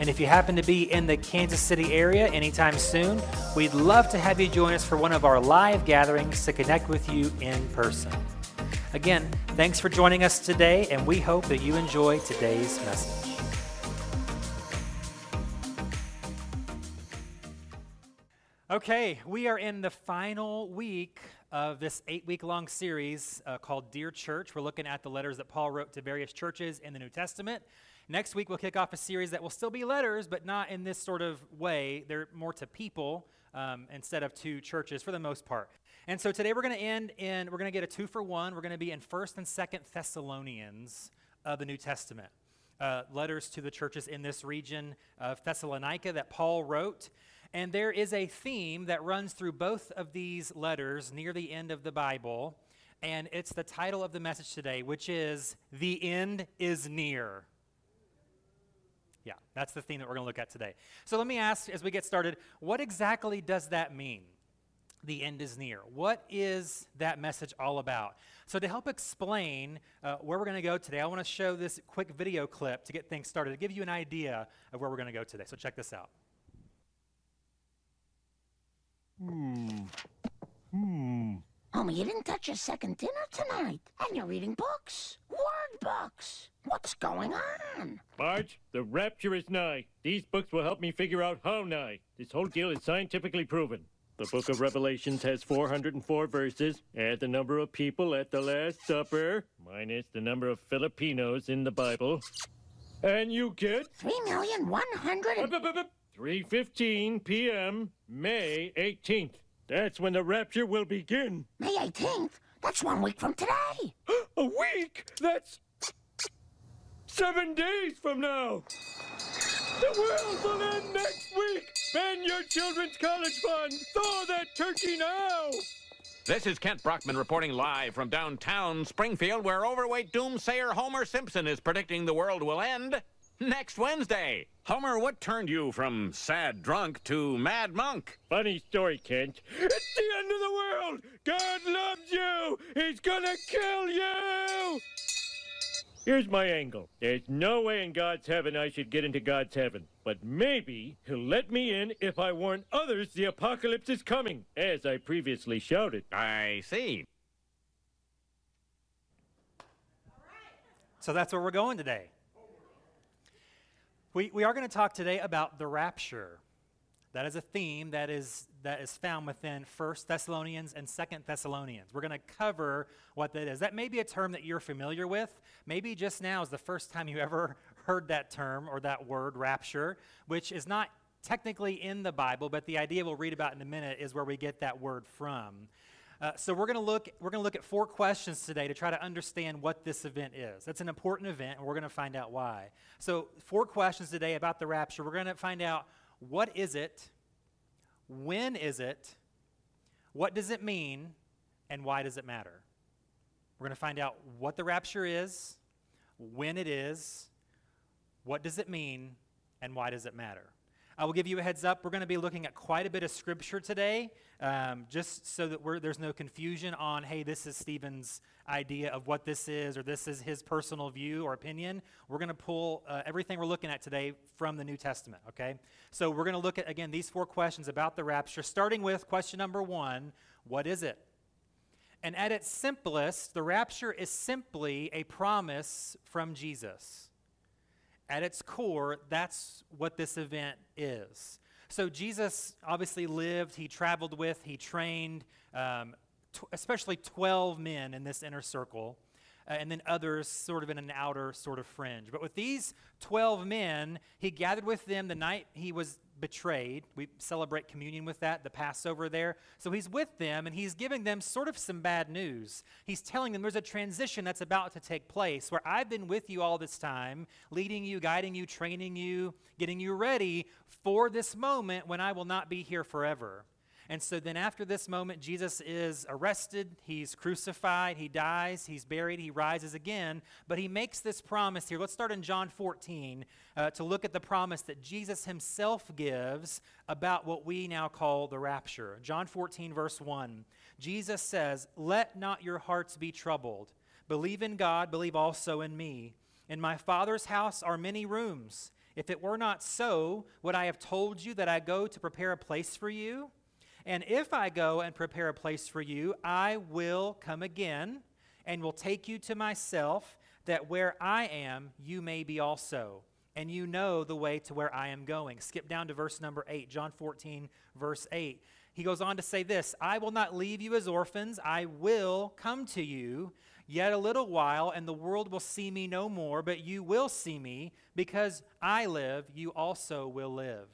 And if you happen to be in the Kansas City area anytime soon, we'd love to have you join us for one of our live gatherings to connect with you in person. Again, thanks for joining us today, and we hope that you enjoy today's message. Okay, we are in the final week of this eight week long series uh, called Dear Church. We're looking at the letters that Paul wrote to various churches in the New Testament. Next week, we'll kick off a series that will still be letters, but not in this sort of way. They're more to people um, instead of to churches for the most part. And so today we're going to end in, we're going to get a two for one. We're going to be in 1st and 2nd Thessalonians of the New Testament. Uh, letters to the churches in this region of Thessalonica that Paul wrote. And there is a theme that runs through both of these letters near the end of the Bible. And it's the title of the message today, which is The End is Near. Yeah, that's the theme that we're going to look at today. So let me ask as we get started what exactly does that mean? The end is near. What is that message all about? So, to help explain uh, where we're going to go today, I want to show this quick video clip to get things started, to give you an idea of where we're going to go today. So, check this out. Hmm. Hmm. Homie, you didn't touch your second dinner tonight. And you're reading books. Word books. What's going on? Marge, the rapture is nigh. These books will help me figure out how nigh. This whole deal is scientifically proven. The book of Revelations has 404 verses. Add the number of people at the Last Supper, minus the number of Filipinos in the Bible. And you get... 3,100... 3.15 p.m., May 18th. That's when the rapture will begin. May 18th? That's one week from today. A week? That's seven days from now. The world will end next week. Spend your children's college fund. Thaw that turkey now. This is Kent Brockman reporting live from downtown Springfield, where overweight doomsayer Homer Simpson is predicting the world will end next Wednesday. Homer, what turned you from sad drunk to mad monk? Funny story, Kent. It's the end of the world. God loves you. He's gonna kill you. Here's my angle. There's no way in God's heaven I should get into God's heaven. But maybe he'll let me in if I warn others the apocalypse is coming, as I previously shouted. I see. So that's where we're going today. We, we are going to talk today about the rapture. That is a theme that is, that is found within First Thessalonians and Second Thessalonians. We're going to cover what that is. That may be a term that you're familiar with. Maybe just now is the first time you ever heard that term or that word, rapture, which is not technically in the Bible, but the idea we'll read about in a minute is where we get that word from. Uh, so we're going to look we're going to look at four questions today to try to understand what this event is. That's an important event, and we're going to find out why. So four questions today about the rapture. We're going to find out what is it, when is it, what does it mean, and why does it matter. We're going to find out what the rapture is, when it is, what does it mean, and why does it matter. I will give you a heads up. We're going to be looking at quite a bit of scripture today, um, just so that there's no confusion on, hey, this is Stephen's idea of what this is, or this is his personal view or opinion. We're going to pull uh, everything we're looking at today from the New Testament, okay? So we're going to look at, again, these four questions about the rapture, starting with question number one What is it? And at its simplest, the rapture is simply a promise from Jesus at its core, that's what this event is. So Jesus obviously lived, he traveled with, he trained, um, especially 12 men in this inner circle, uh, and then others sort of in an outer sort of fringe. But with these 12 men, he gathered with them the night he was betrayed. We celebrate communion with that, the Passover there. So he's with them and he's giving them sort of some bad news. He's telling them there's a transition that's about to take place where I've been with you all this time, leading you, guiding you, training you, getting you ready for this moment when I will not be here forever. And so then, after this moment, Jesus is arrested, he's crucified, he dies, he's buried, he rises again. But he makes this promise here. Let's start in John 14 uh, to look at the promise that Jesus himself gives about what we now call the rapture. John 14, verse 1. Jesus says, Let not your hearts be troubled. Believe in God, believe also in me. In my Father's house are many rooms. If it were not so, would I have told you that I go to prepare a place for you? And if I go and prepare a place for you, I will come again and will take you to myself, that where I am, you may be also. And you know the way to where I am going. Skip down to verse number 8, John 14, verse 8. He goes on to say this I will not leave you as orphans, I will come to you. Yet a little while, and the world will see me no more, but you will see me, because I live, you also will live.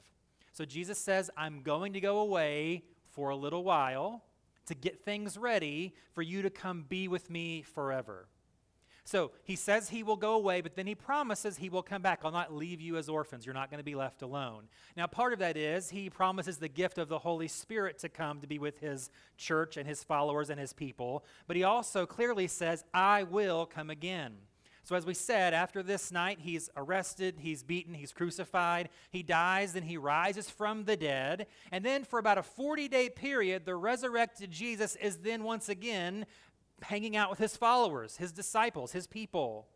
So Jesus says, I'm going to go away for a little while to get things ready for you to come be with me forever. So he says he will go away, but then he promises he will come back. I'll not leave you as orphans. You're not going to be left alone. Now, part of that is he promises the gift of the Holy Spirit to come to be with his church and his followers and his people. But he also clearly says, I will come again. So, as we said, after this night, he's arrested, he's beaten, he's crucified, he dies, then he rises from the dead. And then, for about a 40 day period, the resurrected Jesus is then once again hanging out with his followers, his disciples, his people.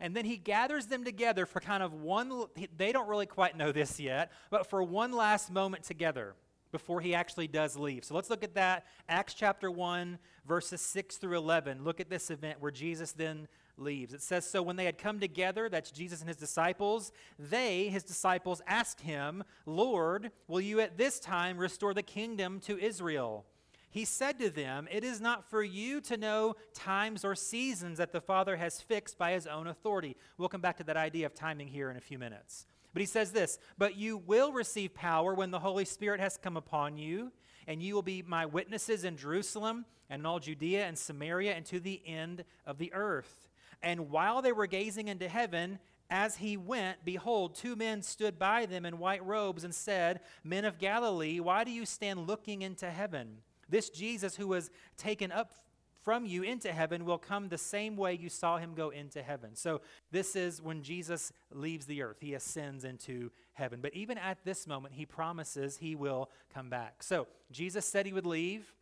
And then he gathers them together for kind of one, they don't really quite know this yet, but for one last moment together before he actually does leave. So let's look at that. Acts chapter 1, verses 6 through 11. Look at this event where Jesus then leaves. It says, So when they had come together, that's Jesus and his disciples, they, his disciples, asked him, Lord, will you at this time restore the kingdom to Israel? He said to them, It is not for you to know times or seasons that the Father has fixed by his own authority. We'll come back to that idea of timing here in a few minutes. But he says this But you will receive power when the Holy Spirit has come upon you, and you will be my witnesses in Jerusalem and in all Judea and Samaria and to the end of the earth. And while they were gazing into heaven, as he went, behold, two men stood by them in white robes and said, Men of Galilee, why do you stand looking into heaven? This Jesus who was taken up from you into heaven will come the same way you saw him go into heaven. So, this is when Jesus leaves the earth. He ascends into heaven. But even at this moment, he promises he will come back. So, Jesus said he would leave,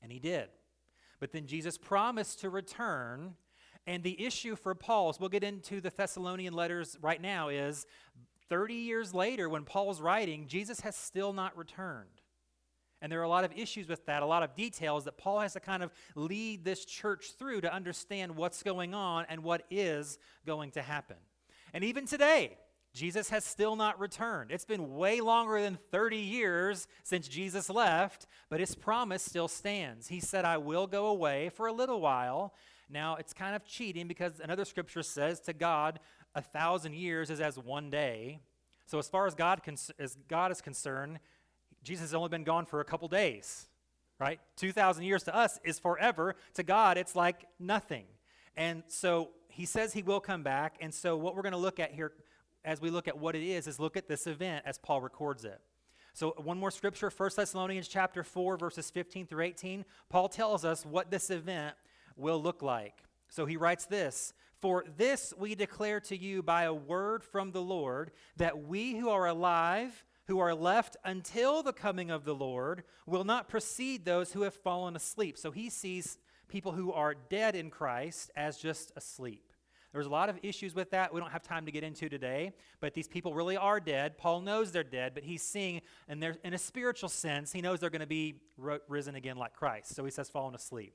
and he did. But then Jesus promised to return and the issue for Paul, as we'll get into the Thessalonian letters right now, is 30 years later, when Paul's writing, Jesus has still not returned. And there are a lot of issues with that, a lot of details that Paul has to kind of lead this church through to understand what's going on and what is going to happen. And even today, Jesus has still not returned. It's been way longer than 30 years since Jesus left, but his promise still stands. He said, I will go away for a little while, now, it's kind of cheating because another scripture says to God, a thousand years is as one day. So, as far as God, as God is concerned, Jesus has only been gone for a couple days, right? 2,000 years to us is forever. To God, it's like nothing. And so, he says he will come back. And so, what we're going to look at here as we look at what it is, is look at this event as Paul records it. So, one more scripture, 1 Thessalonians chapter 4, verses 15 through 18. Paul tells us what this event will look like. So he writes this For this we declare to you by a word from the Lord, that we who are alive, who are left until the coming of the Lord, will not precede those who have fallen asleep. So he sees people who are dead in Christ as just asleep. There's a lot of issues with that we don't have time to get into today, but these people really are dead. Paul knows they're dead, but he's seeing, and in a spiritual sense, he knows they're going to be risen again like Christ. So he says, fallen asleep.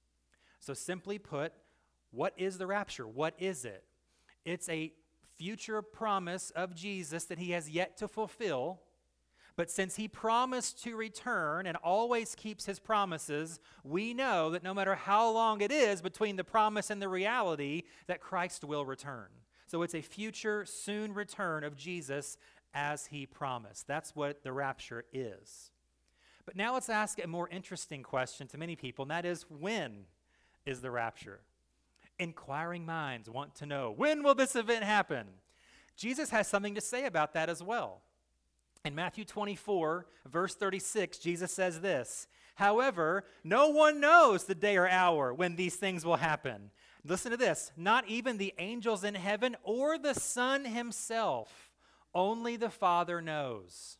So, simply put, what is the rapture? What is it? It's a future promise of Jesus that he has yet to fulfill, But since he promised to return and always keeps his promises, we know that no matter how long it is between the promise and the reality, that Christ will return. So it's a future, soon return of Jesus as he promised. That's what the rapture is. But now let's ask a more interesting question to many people, and that is when is the rapture? Inquiring minds want to know when will this event happen? Jesus has something to say about that as well. In Matthew 24, verse 36, Jesus says this However, no one knows the day or hour when these things will happen. Listen to this not even the angels in heaven or the Son himself, only the Father knows.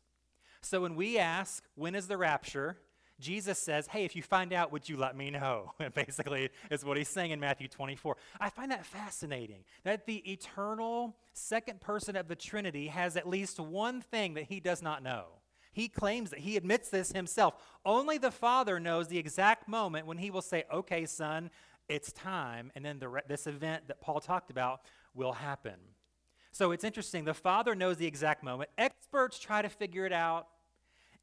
So when we ask, when is the rapture? Jesus says, Hey, if you find out, would you let me know? Basically, is what he's saying in Matthew 24. I find that fascinating that the eternal second person of the Trinity has at least one thing that he does not know. He claims that he admits this himself. Only the Father knows the exact moment when he will say, Okay, son, it's time. And then the, this event that Paul talked about will happen. So it's interesting. The Father knows the exact moment. Experts try to figure it out.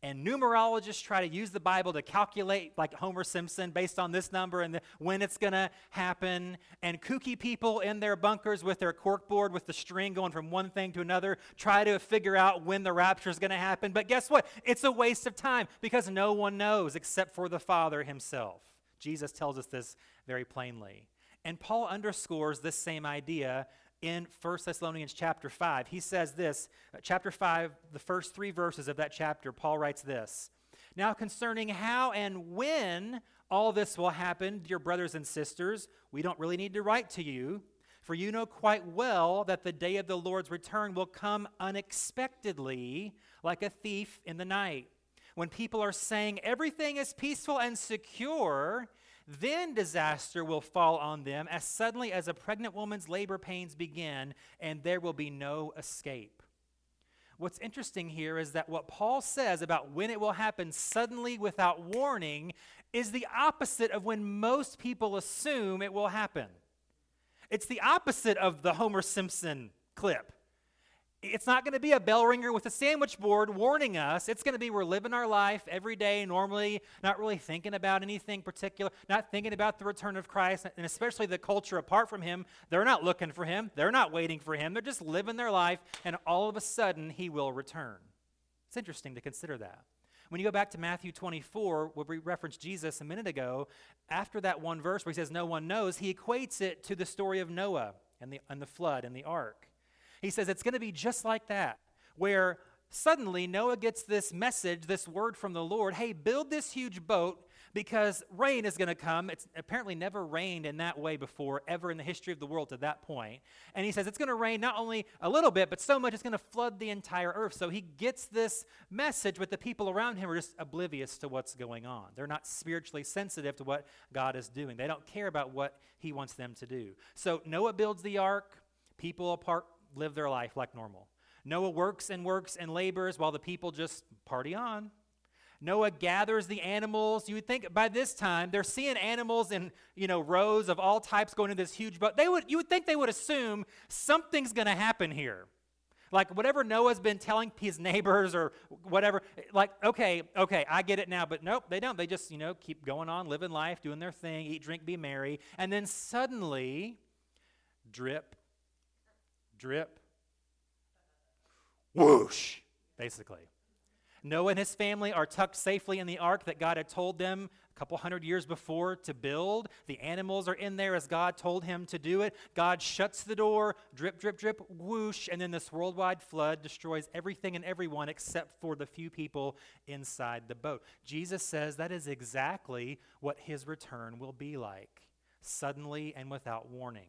And numerologists try to use the Bible to calculate, like Homer Simpson, based on this number and the, when it's going to happen. And kooky people in their bunkers with their corkboard with the string going from one thing to another try to figure out when the rapture is going to happen. But guess what? It's a waste of time because no one knows except for the Father himself. Jesus tells us this very plainly. And Paul underscores this same idea in 1 Thessalonians chapter 5. He says this, uh, chapter 5, the first three verses of that chapter, Paul writes this Now, concerning how and when all this will happen, dear brothers and sisters, we don't really need to write to you, for you know quite well that the day of the Lord's return will come unexpectedly, like a thief in the night. When people are saying everything is peaceful and secure, then disaster will fall on them as suddenly as a pregnant woman's labor pains begin, and there will be no escape. What's interesting here is that what Paul says about when it will happen suddenly without warning is the opposite of when most people assume it will happen. It's the opposite of the Homer Simpson clip. It's not going to be a bell ringer with a sandwich board warning us. It's going to be we're living our life every day, normally, not really thinking about anything particular, not thinking about the return of Christ, and especially the culture apart from Him. They're not looking for Him, they're not waiting for Him. They're just living their life, and all of a sudden, He will return. It's interesting to consider that. When you go back to Matthew 24, where we referenced Jesus a minute ago, after that one verse where he says, No one knows, he equates it to the story of Noah and the, and the flood and the ark. He says it's going to be just like that, where suddenly Noah gets this message, this word from the Lord hey, build this huge boat because rain is going to come. It's apparently never rained in that way before, ever in the history of the world to that point. And he says it's going to rain not only a little bit, but so much it's going to flood the entire earth. So he gets this message, but the people around him are just oblivious to what's going on. They're not spiritually sensitive to what God is doing, they don't care about what he wants them to do. So Noah builds the ark, people apart live their life like normal. Noah works and works and labors while the people just party on. Noah gathers the animals. You would think by this time they're seeing animals in you know rows of all types going into this huge boat. They would you would think they would assume something's going to happen here. Like whatever Noah's been telling his neighbors or whatever, like, okay, okay, I get it now. But nope, they don't. They just, you know, keep going on, living life, doing their thing, eat, drink, be merry. And then suddenly, drip, drip, whoosh, basically. Noah and his family are tucked safely in the ark that God had told them a couple hundred years before to build. The animals are in there as God told him to do it. God shuts the door, drip, drip, drip, whoosh, and then this worldwide flood destroys everything and everyone except for the few people inside the boat. Jesus says that is exactly what his return will be like suddenly and without warning.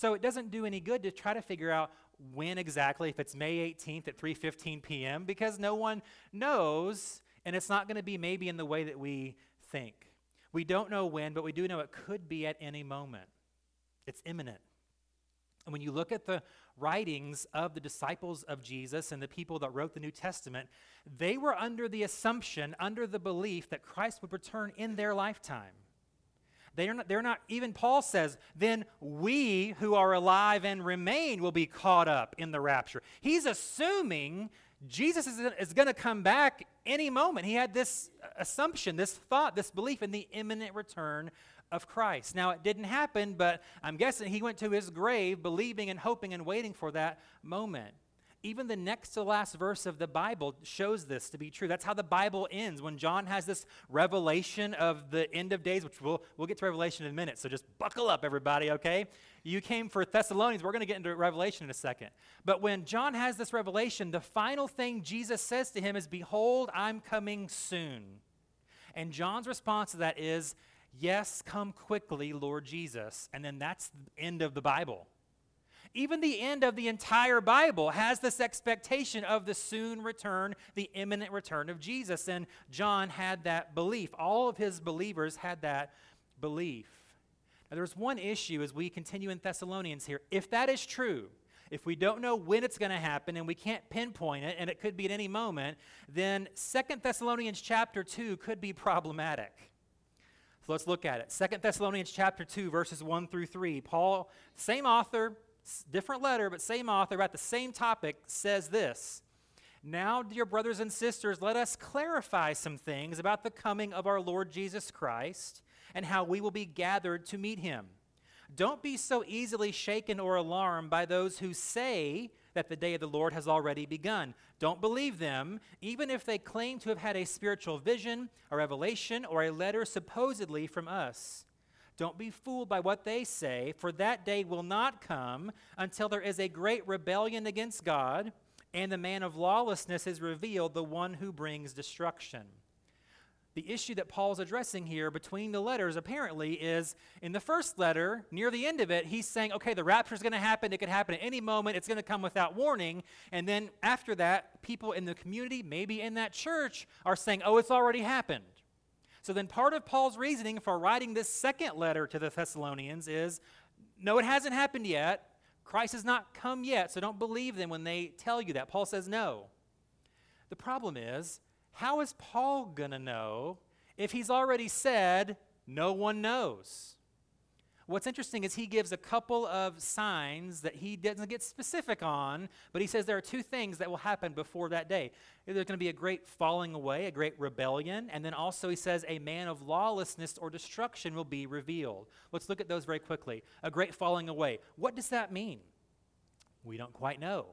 So it doesn't do any good to try to figure out when exactly, if it's May 18th at 3:15 p.m., because no one knows, and it's not going to be maybe in the way that we think. We don't know when, but we do know it could be at any moment. It's imminent. And when you look at the writings of the disciples of Jesus and the people that wrote the New Testament, they were under the assumption, under the belief that Christ would return in their lifetime. They're not, they're not, even Paul says, then we who are alive and remain will be caught up in the rapture. He's assuming Jesus is, is going to come back any moment. He had this assumption, this thought, this belief in the imminent return of Christ. Now, it didn't happen, but I'm guessing he went to his grave believing and hoping and waiting for that moment. Even the next to last verse of the Bible shows this to be true. That's how the Bible ends. When John has this revelation of the end of days, which we'll, we'll get to Revelation in a minute, so just buckle up, everybody, okay? You came for Thessalonians. We're going to get into Revelation in a second. But when John has this revelation, the final thing Jesus says to him is, Behold, I'm coming soon. And John's response to that is, Yes, come quickly, Lord Jesus. And then that's the end of the Bible. Even the end of the entire Bible has this expectation of the soon return, the imminent return of Jesus. And John had that belief. All of his believers had that belief. Now, there's one issue as we continue in Thessalonians here. If that is true, if we don't know when it's going to happen and we can't pinpoint it, and it could be at any moment, then Second Thessalonians chapter 2 could be problematic. So let's look at it. Second Thessalonians chapter 2, verses 1 through 3. Paul, same author, different letter, but same author, about the same topic, says this Now, dear brothers and sisters, let us clarify some things about the coming of our Lord Jesus Christ and how we will be gathered to meet him. Don't be so easily shaken or alarmed by those who say that the day of the Lord has already begun. Don't believe them, even if they claim to have had a spiritual vision, a revelation, or a letter supposedly from us. Don't be fooled by what they say, for that day will not come until there is a great rebellion against God, and the man of lawlessness is revealed, the one who brings destruction. The issue that Paul's addressing here between the letters apparently is in the first letter, near the end of it, he's saying, okay, the rapture is going to happen. It could happen at any moment. It's going to come without warning. And then after that, people in the community, maybe in that church, are saying, oh, it's already happened. So then part of Paul's reasoning for writing this second letter to the Thessalonians is no, it hasn't happened yet. Christ has not come yet, so don't believe them when they tell you that. Paul says no. The problem is, how is Paul going to know if he's already said no one knows? What's interesting is he gives a couple of signs that he doesn't get specific on, but he says there are two things that will happen before that day. There's going to be a great falling away, a great rebellion, and then also he says a man of lawlessness or destruction will be revealed. Let's look at those very quickly. A great falling away. What does that mean? We don't quite know.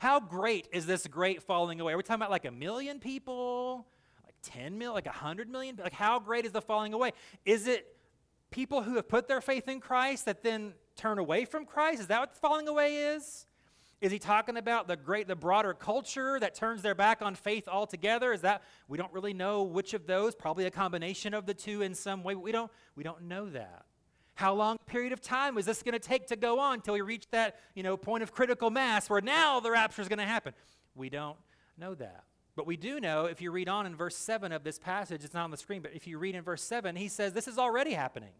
How great is this great falling away? Are we talking about like a million people? Like 10 million? Like 100 million? Like how great is the falling away? Is it people who have put their faith in Christ that then turn away from Christ? Is that what falling away is? Is he talking about the great, the broader culture that turns their back on faith altogether? Is that we don't really know which of those? Probably a combination of the two in some way. We don't, we don't know that. How long period of time is this going to take to go on until we reach that you know point of critical mass where now the rapture is going to happen? We don't know that. But we do know, if you read on in verse 7 of this passage, it's not on the screen, but if you read in verse 7, he says this is already happening.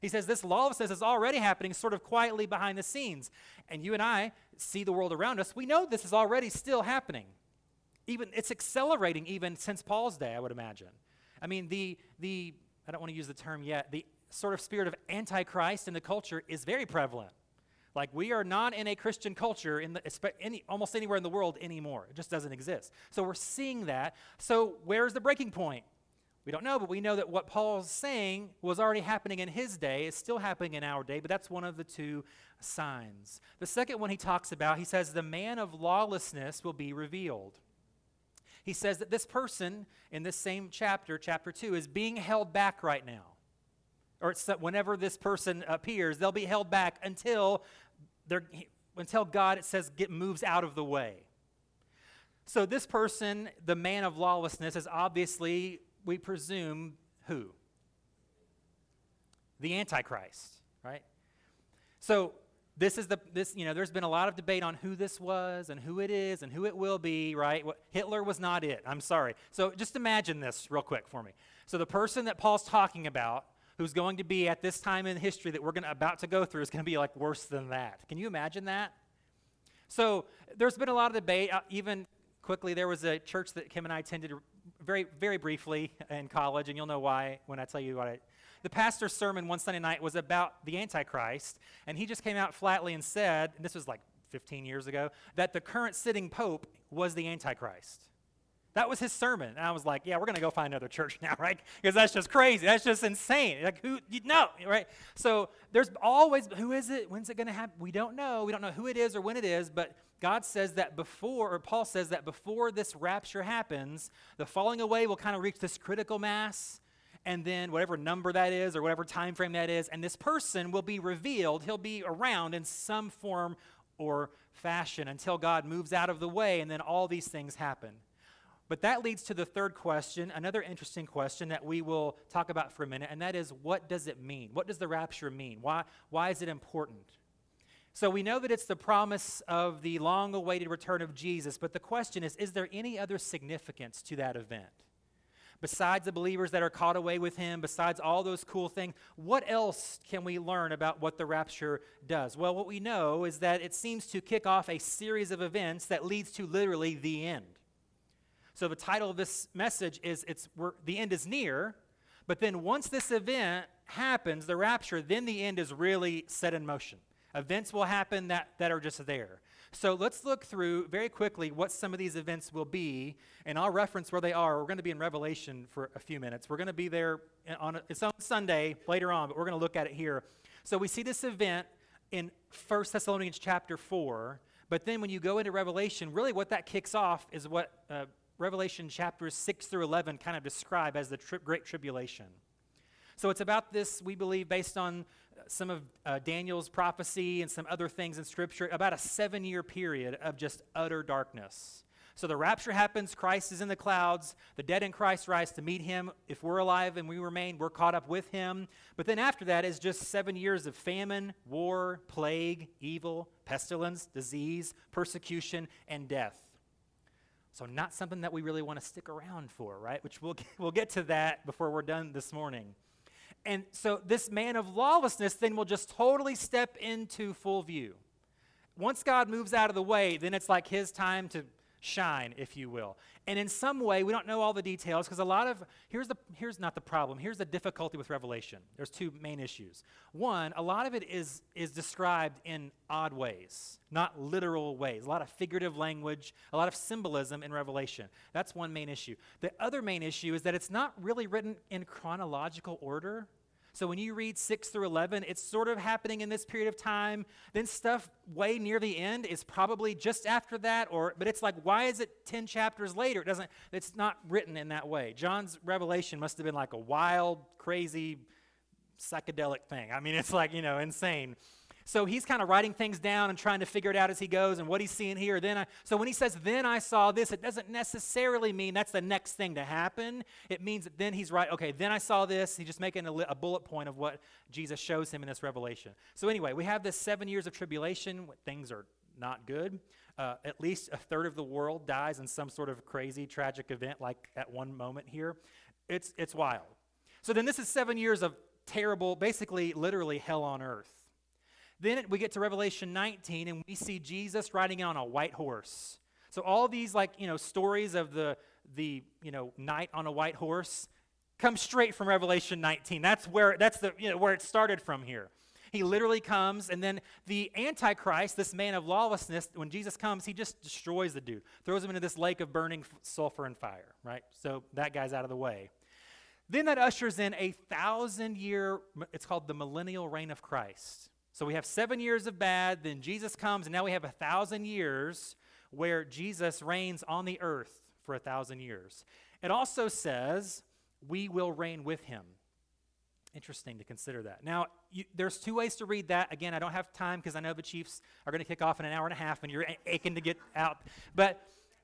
He says this lawlessness is already happening sort of quietly behind the scenes. And you and I see the world around us. We know this is already still happening. Even it's accelerating even since Paul's day, I would imagine. I mean, the the I don't want to use the term yet, the sort of spirit of antichrist in the culture is very prevalent. Like we are not in a Christian culture in the, any, almost anywhere in the world anymore. It just doesn't exist. So we're seeing that. So where's the breaking point? We don't know, but we know that what Paul's saying was already happening in his day, is still happening in our day, but that's one of the two signs. The second one he talks about, he says, the man of lawlessness will be revealed. He says that this person in this same chapter, chapter 2, is being held back right now. Or whenever this person appears, they'll be held back until they're, until God, it says, get, moves out of the way. So this person, the man of lawlessness, is obviously, we presume, who? The Antichrist, right? So this is the this you know there's been a lot of debate on who this was and who it is and who it will be right what, hitler was not it i'm sorry so just imagine this real quick for me so the person that paul's talking about who's going to be at this time in history that we're to, about to go through is going to be like worse than that. Can you imagine that? So there's been a lot of debate. Uh, even quickly, there was a church that Kim and I attended very, very briefly in college, and you'll know why when I tell you what I. The pastor's sermon one Sunday night was about the Antichrist, and he just came out flatly and said, and this was like 15 years ago, that the current sitting pope was the Antichrist. That was his sermon. And I was like, yeah, we're going to go find another church now, right? Because that's just crazy. That's just insane. Like, who, you know, right? So there's always, who is it? When's it going to happen? We don't know. We don't know who it is or when it is, but God says that before, or Paul says that before this rapture happens, the falling away will kind of reach this critical mass and then whatever number that is or whatever time frame that is and this person will be revealed he'll be around in some form or fashion until god moves out of the way and then all these things happen but that leads to the third question another interesting question that we will talk about for a minute and that is what does it mean what does the rapture mean why, why is it important so we know that it's the promise of the long awaited return of jesus but the question is is there any other significance to that event besides the believers that are caught away with him, besides all those cool things, what else can we learn about what the rapture does? Well, what we know is that it seems to kick off a series of events that leads to literally the end. So the title of this message is it's the end is near, but then once this event happens, the rapture, then the end is really set in motion. Events will happen that, that are just there. So let's look through very quickly what some of these events will be, and I'll reference where they are. We're going to be in Revelation for a few minutes. We're going to be there on it's on Sunday later on, but we're going to look at it here. So we see this event in 1 Thessalonians chapter 4, but then when you go into Revelation, really what that kicks off is what uh, Revelation chapters 6 through 11 kind of describe as the tri- Great Tribulation. So it's about this, we believe, based on some of uh, Daniel's prophecy and some other things in Scripture, about a seven year period of just utter darkness. So the rapture happens, Christ is in the clouds, the dead in Christ rise to meet him. If we're alive and we remain, we're caught up with him. But then after that is just seven years of famine, war, plague, evil, pestilence, disease, persecution, and death. So, not something that we really want to stick around for, right? Which we'll, we'll get to that before we're done this morning. And so this man of lawlessness then will just totally step into full view. Once God moves out of the way, then it's like his time to shine, if you will. And in some way, we don't know all the details because a lot of here's the here's not the problem. Here's the difficulty with Revelation. There's two main issues. One, a lot of it is is described in odd ways, not literal ways. A lot of figurative language, a lot of symbolism in Revelation. That's one main issue. The other main issue is that it's not really written in chronological order. So when you read 6 through 11, it's sort of happening in this period of time. Then stuff way near the end is probably just after that or but it's like why is it 10 chapters later? It doesn't it's not written in that way. John's revelation must have been like a wild, crazy psychedelic thing. I mean, it's like, you know, insane. So he's kind of writing things down and trying to figure it out as he goes and what he's seeing here. Then I, so when he says, then I saw this, it doesn't necessarily mean that's the next thing to happen. It means that then he's right, okay, then I saw this. He's just making a, a bullet point of what Jesus shows him in this revelation. So anyway, we have this seven years of tribulation. Things are not good. Uh, at least a third of the world dies in some sort of crazy, tragic event like at one moment here. It's, it's wild. So then this is seven years of terrible, basically, literally hell on earth. Then we get to Revelation 19 and we see Jesus riding on a white horse. So all these like, you know, stories of the the, you know, knight on a white horse come straight from Revelation 19. That's where that's the, you know, where it started from here. He literally comes, and then the Antichrist, this man of lawlessness, when Jesus comes, he just destroys the dude, throws him into this lake of burning sulfur and fire, right? So that guy's out of the way. Then that ushers in a thousand year, it's called the millennial reign of Christ. So we have seven years of bad, then Jesus comes, and now we have a thousand years where Jesus reigns on the earth for a thousand years. It also says we will reign with him. Interesting to consider that. Now, you, there's two ways to read that. Again, I don't have time because I know the Chiefs are going to kick off in an hour and a half and you're aching to get out. But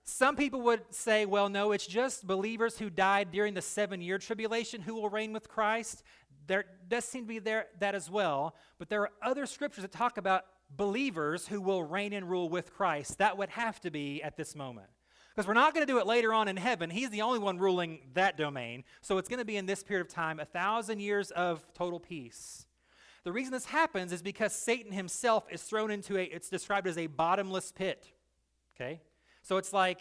some people would say, well, no, it's just believers who died during the seven year tribulation who will reign with Christ there does seem to be there that as well, but there are other scriptures that talk about believers who will reign and rule with Christ. That would have to be at this moment. Because we're not going to do it later on in heaven. He's the only one ruling that domain. So it's going to be in this period of time, a thousand years of total peace. The reason this happens is because Satan himself is thrown into a, it's described as a bottomless pit. Okay? So it's like,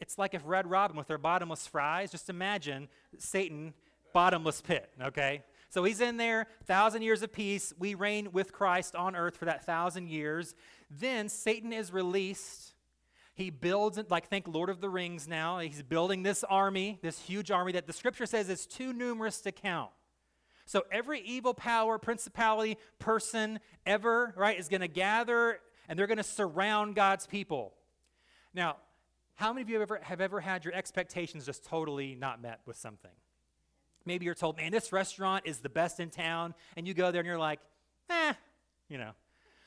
it's like if Red Robin with their bottomless fries, just imagine Satan bottomless pit, okay? So he's in there, thousand years of peace. We reign with Christ on earth for that thousand years. Then Satan is released. He builds, like, think Lord of the Rings now. He's building this army, this huge army that the scripture says is too numerous to count. So every evil power, principality, person ever, right, is going to gather and they're going to surround God's people. Now, how many of you have ever, have ever had your expectations just totally not met with something? Maybe you're told, man, this restaurant is the best in town, and you go there and you're like, eh, you know.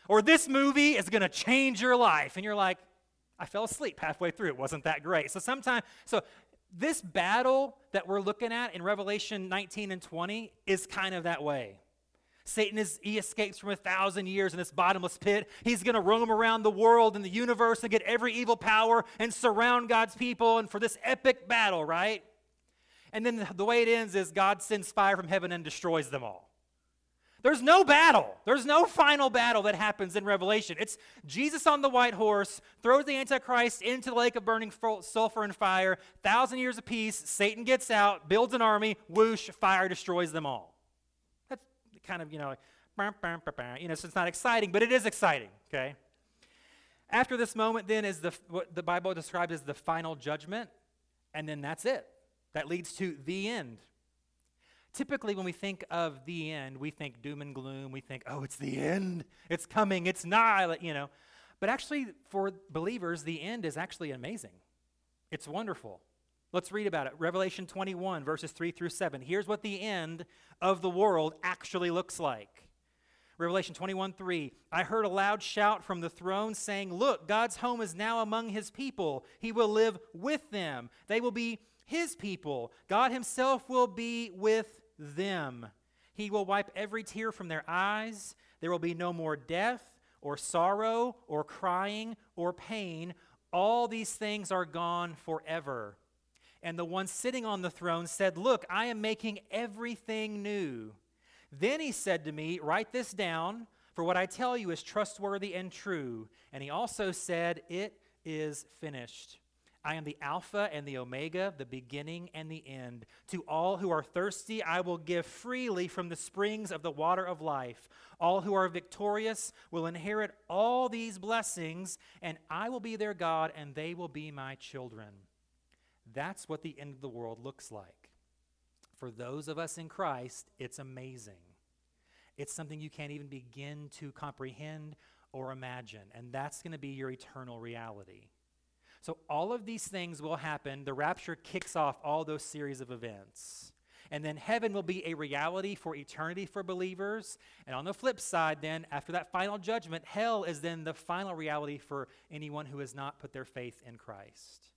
Or this movie is going to change your life, and you're like, I fell asleep halfway through. It wasn't that great. So sometimes, so this battle that we're looking at in Revelation 19 and 20 is kind of that way. Satan is he escapes from a thousand years in this bottomless pit. He's going to roam around the world and the universe and get every evil power and surround God's people and for this epic battle, right? And then the way it ends is God sends fire from heaven and destroys them all. There's no battle. There's no final battle that happens in Revelation. It's Jesus on the white horse, throws the Antichrist into the lake of burning sulfur and fire, thousand years of peace, Satan gets out, builds an army, whoosh, fire destroys them all. That's kind of, you know, like, you know, so it's not exciting, but it is exciting, okay? After this moment, then, is the, what the Bible describes as the final judgment, and then that's it. That leads to the end. Typically, when we think of the end, we think doom and gloom. We think, oh, it's the end. It's coming. It's nigh, you know. But actually, for believers, the end is actually amazing. It's wonderful. Let's read about it. Revelation 21, verses 3 through 7. Here's what the end of the world actually looks like. Revelation 21 3. I heard a loud shout from the throne saying, Look, God's home is now among his people. He will live with them. They will be his people. God himself will be with them. He will wipe every tear from their eyes. There will be no more death or sorrow or crying or pain. All these things are gone forever. And the one sitting on the throne said, Look, I am making everything new. Then he said to me, Write this down, for what I tell you is trustworthy and true. And he also said, It is finished. I am the Alpha and the Omega, the beginning and the end. To all who are thirsty, I will give freely from the springs of the water of life. All who are victorious will inherit all these blessings, and I will be their God, and they will be my children. That's what the end of the world looks like. For those of us in Christ, it's amazing. It's something you can't even begin to comprehend or imagine, and that's going to be your eternal reality. So, all of these things will happen. The rapture kicks off all those series of events. And then heaven will be a reality for eternity for believers. And on the flip side, then, after that final judgment, hell is then the final reality for anyone who has not put their faith in Christ.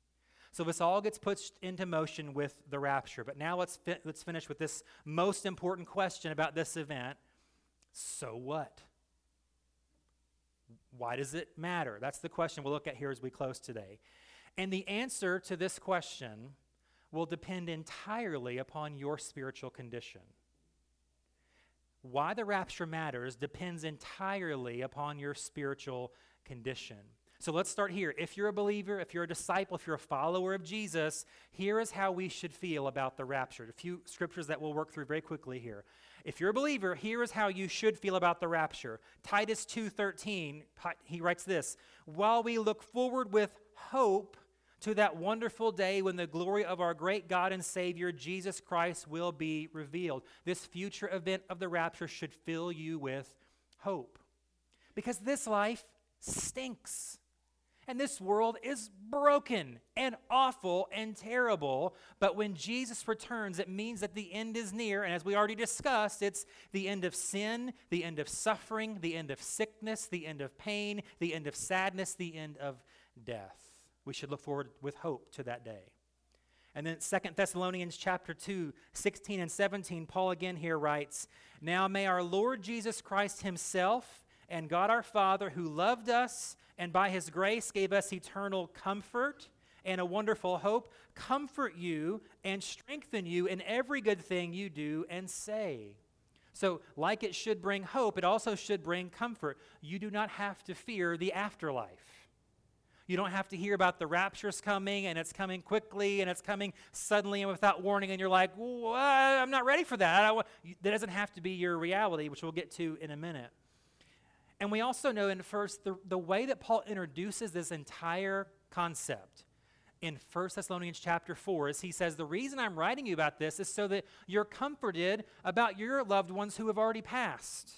So this all gets put into motion with the rapture. But now let's, fi- let's finish with this most important question about this event. So what? Why does it matter? That's the question we'll look at here as we close today. And the answer to this question will depend entirely upon your spiritual condition. Why the rapture matters depends entirely upon your spiritual condition. So let's start here. If you're a believer, if you're a disciple, if you're a follower of Jesus, here is how we should feel about the rapture. A few scriptures that we'll work through very quickly here. If you're a believer, here is how you should feel about the rapture. Titus 2:13, he writes this, "While we look forward with hope to that wonderful day when the glory of our great God and Savior Jesus Christ will be revealed." This future event of the rapture should fill you with hope. Because this life stinks. And this world is broken and awful and terrible. But when Jesus returns, it means that the end is near. And as we already discussed, it's the end of sin, the end of suffering, the end of sickness, the end of pain, the end of sadness, the end of death. We should look forward with hope to that day. And then Second Thessalonians chapter 2, 16 and 17, Paul again here writes, Now may our Lord Jesus Christ himself and God our Father, who loved us and by his grace gave us eternal comfort and a wonderful hope, comfort you and strengthen you in every good thing you do and say. So, like it should bring hope, it also should bring comfort. You do not have to fear the afterlife. You don't have to hear about the rapture's coming and it's coming quickly and it's coming suddenly and without warning, and you're like, I'm not ready for that. that doesn't have to be your reality, which we'll get to in a minute. And we also know in first the, the way that Paul introduces this entire concept in 1 Thessalonians chapter 4 is he says, The reason I'm writing you about this is so that you're comforted about your loved ones who have already passed.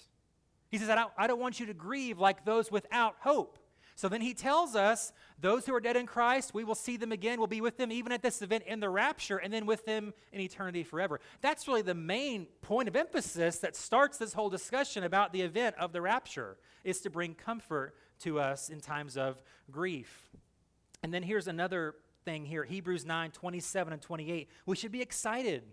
He says, I don't, I don't want you to grieve like those without hope. So then he tells us those who are dead in Christ, we will see them again. We'll be with them even at this event in the rapture and then with them in eternity forever. That's really the main point of emphasis that starts this whole discussion about the event of the rapture is to bring comfort to us in times of grief. And then here's another thing here Hebrews 9 27 and 28. We should be excited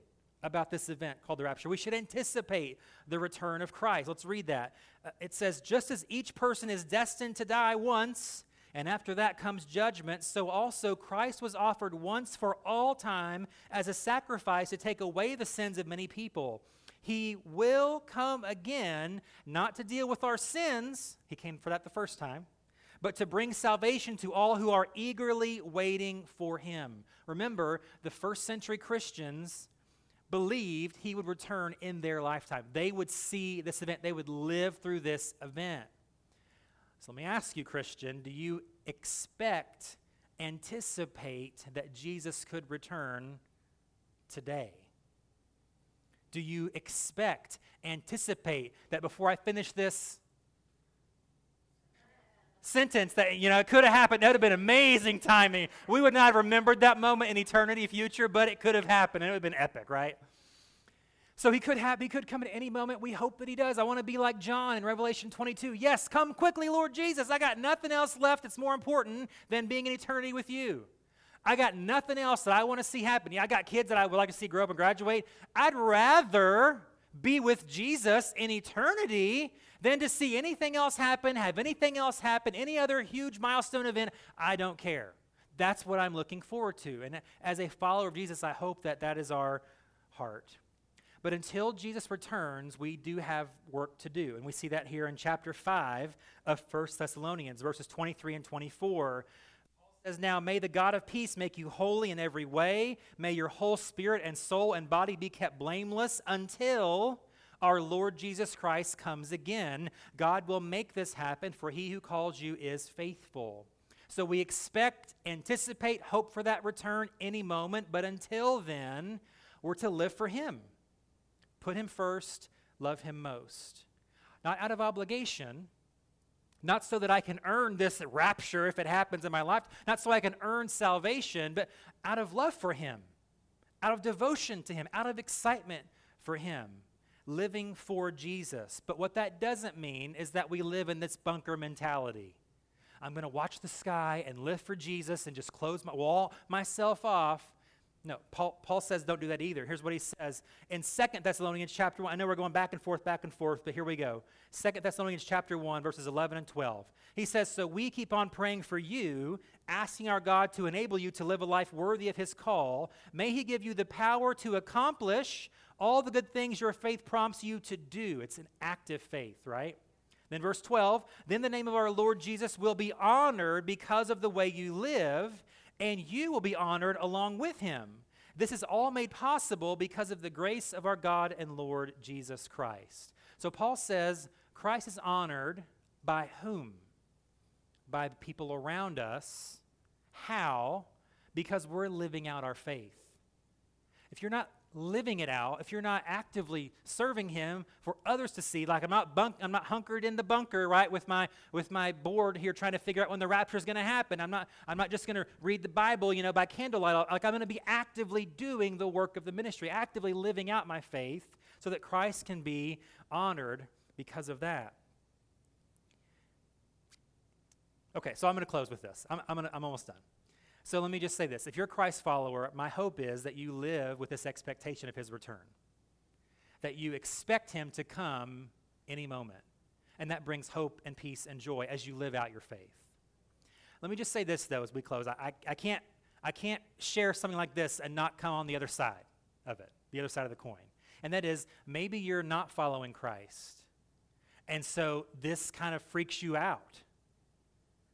about this event called the rapture. We should anticipate the return of Christ. Let's read that. Uh, it says, Just as each person is destined to die once, and after that comes judgment, so also Christ was offered once for all time as a sacrifice to take away the sins of many people. He will come again, not to deal with our sins, he came for that the first time, but to bring salvation to all who are eagerly waiting for him. Remember, the first century Christians believed he would return in their lifetime. They would see this event, they would live through this event. So let me ask you, Christian, do you expect, anticipate that Jesus could return today? Do you expect, anticipate that before I finish this sentence that you know it could have happened. That would have been amazing timing. We would not have remembered that moment in eternity future but it could have happened and it would have been epic right? So he could have he could come at any moment. We hope that he does. I want to be like john in revelation 22 yes come quickly lord jesus. I got nothing else left that's more important than being in eternity with you. I got nothing else that i want to see happen. Yeah, i got kids that i would like to see grow up and graduate. I'd rather be with jesus in eternity than to see anything else happen, have anything else happen, any other huge milestone event. I don't care. That's what I'm looking forward to. And as a follower of Jesus, I hope that that is our heart. But until Jesus returns, we do have work to do. And we see that here in chapter 5 of 1 Thessalonians, verses 23 and 24. Says, Now may the God of peace make you holy in every way. May your whole spirit and soul and body be kept blameless until our Lord Jesus Christ comes again. God will make this happen, for he who calls you is faithful. So we expect, anticipate, hope for that return any moment, but until then, we're to live for him. Put him first, love him most. Not out of obligation, not so that I can earn this rapture if it happens in my life, not so I can earn salvation, but out of love for him, out of devotion to him, out of excitement for him living for Jesus. But what that doesn't mean is that we live in this bunker mentality. I'm going to watch the sky and live for Jesus and just close my wall myself off. No, Paul, Paul says don't do that either. Here's what he says in Second Thessalonians chapter 1. I know we're going back and forth, back and forth, but here we go. Second Thessalonians chapter 1, verses 11 and 12. He says, So we keep on praying for you, asking our God to enable you to live a life worthy of his call. May he give you the power to accomplish all the good things your faith prompts you to do. It's an active faith, right? Then, verse 12, then the name of our Lord Jesus will be honored because of the way you live, and you will be honored along with him. This is all made possible because of the grace of our God and Lord Jesus Christ. So, Paul says Christ is honored by whom? By the people around us. How? Because we're living out our faith. If you're not living it out, if you're not actively serving him for others to see, like I'm not bunk, I'm not hunkered in the bunker, right, with my with my board here trying to figure out when the rapture is going to happen. I'm not I'm not just going to read the Bible, you know, by candlelight. Like I'm going to be actively doing the work of the ministry, actively living out my faith so that Christ can be honored because of that. Okay, so I'm going to close with this. I'm, I'm, gonna, I'm almost done. So let me just say this. If you're a Christ follower, my hope is that you live with this expectation of his return, that you expect him to come any moment. And that brings hope and peace and joy as you live out your faith. Let me just say this, though, as we close. I, I, I can't, I can't share something like this and not come on the other side of it, the other side of the coin. And that is maybe you're not following Christ. And so this kind of freaks you out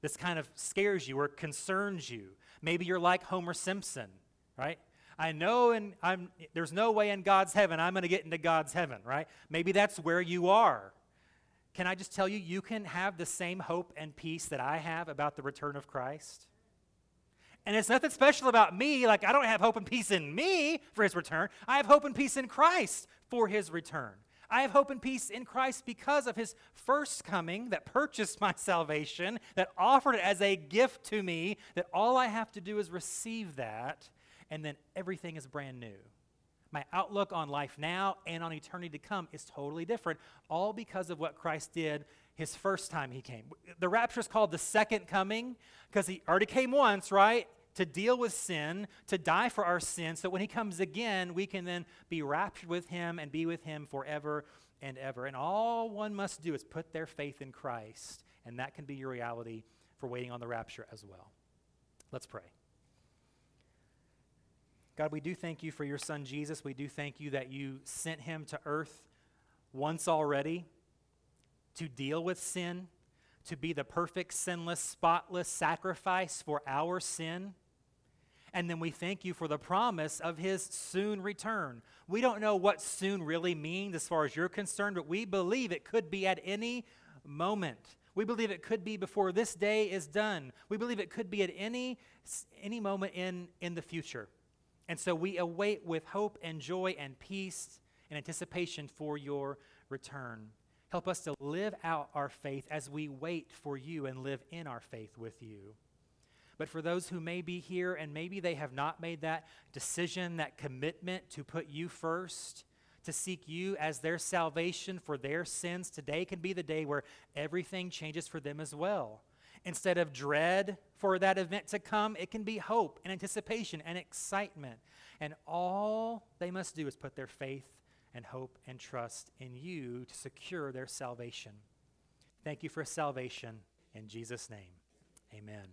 this kind of scares you or concerns you. Maybe you're like Homer Simpson, right? I know and I'm there's no way in God's heaven I'm going to get into God's heaven, right? Maybe that's where you are. Can I just tell you you can have the same hope and peace that I have about the return of Christ? And it's nothing special about me. Like, I don't have hope and peace in me for his return. I have hope and peace in Christ for his return. I have hope and peace in Christ because of his first coming that purchased my salvation, that offered it as a gift to me, that all I have to do is receive that, and then everything is brand new. My outlook on life now and on eternity to come is totally different, all because of what Christ did his first time he came. The rapture is called the second coming because he already came once, right? To deal with sin, to die for our sins, so when he comes again, we can then be raptured with him and be with him forever and ever. And all one must do is put their faith in Christ, and that can be your reality for waiting on the rapture as well. Let's pray. God, we do thank you for your son Jesus. We do thank you that you sent him to earth once already to deal with sin, to be the perfect, sinless, spotless sacrifice for our sin. And then we thank you for the promise of his soon return. We don't know what soon really means as far as you're concerned, but we believe it could be at any moment. We believe it could be before this day is done. We believe it could be at any, any moment in, in the future. And so we await with hope and joy and peace and anticipation for your return. Help us to live out our faith as we wait for you and live in our faith with you. But for those who may be here and maybe they have not made that decision, that commitment to put you first, to seek you as their salvation for their sins, today can be the day where everything changes for them as well. Instead of dread for that event to come, it can be hope and anticipation and excitement. And all they must do is put their faith and hope and trust in you to secure their salvation. Thank you for salvation. In Jesus' name, amen.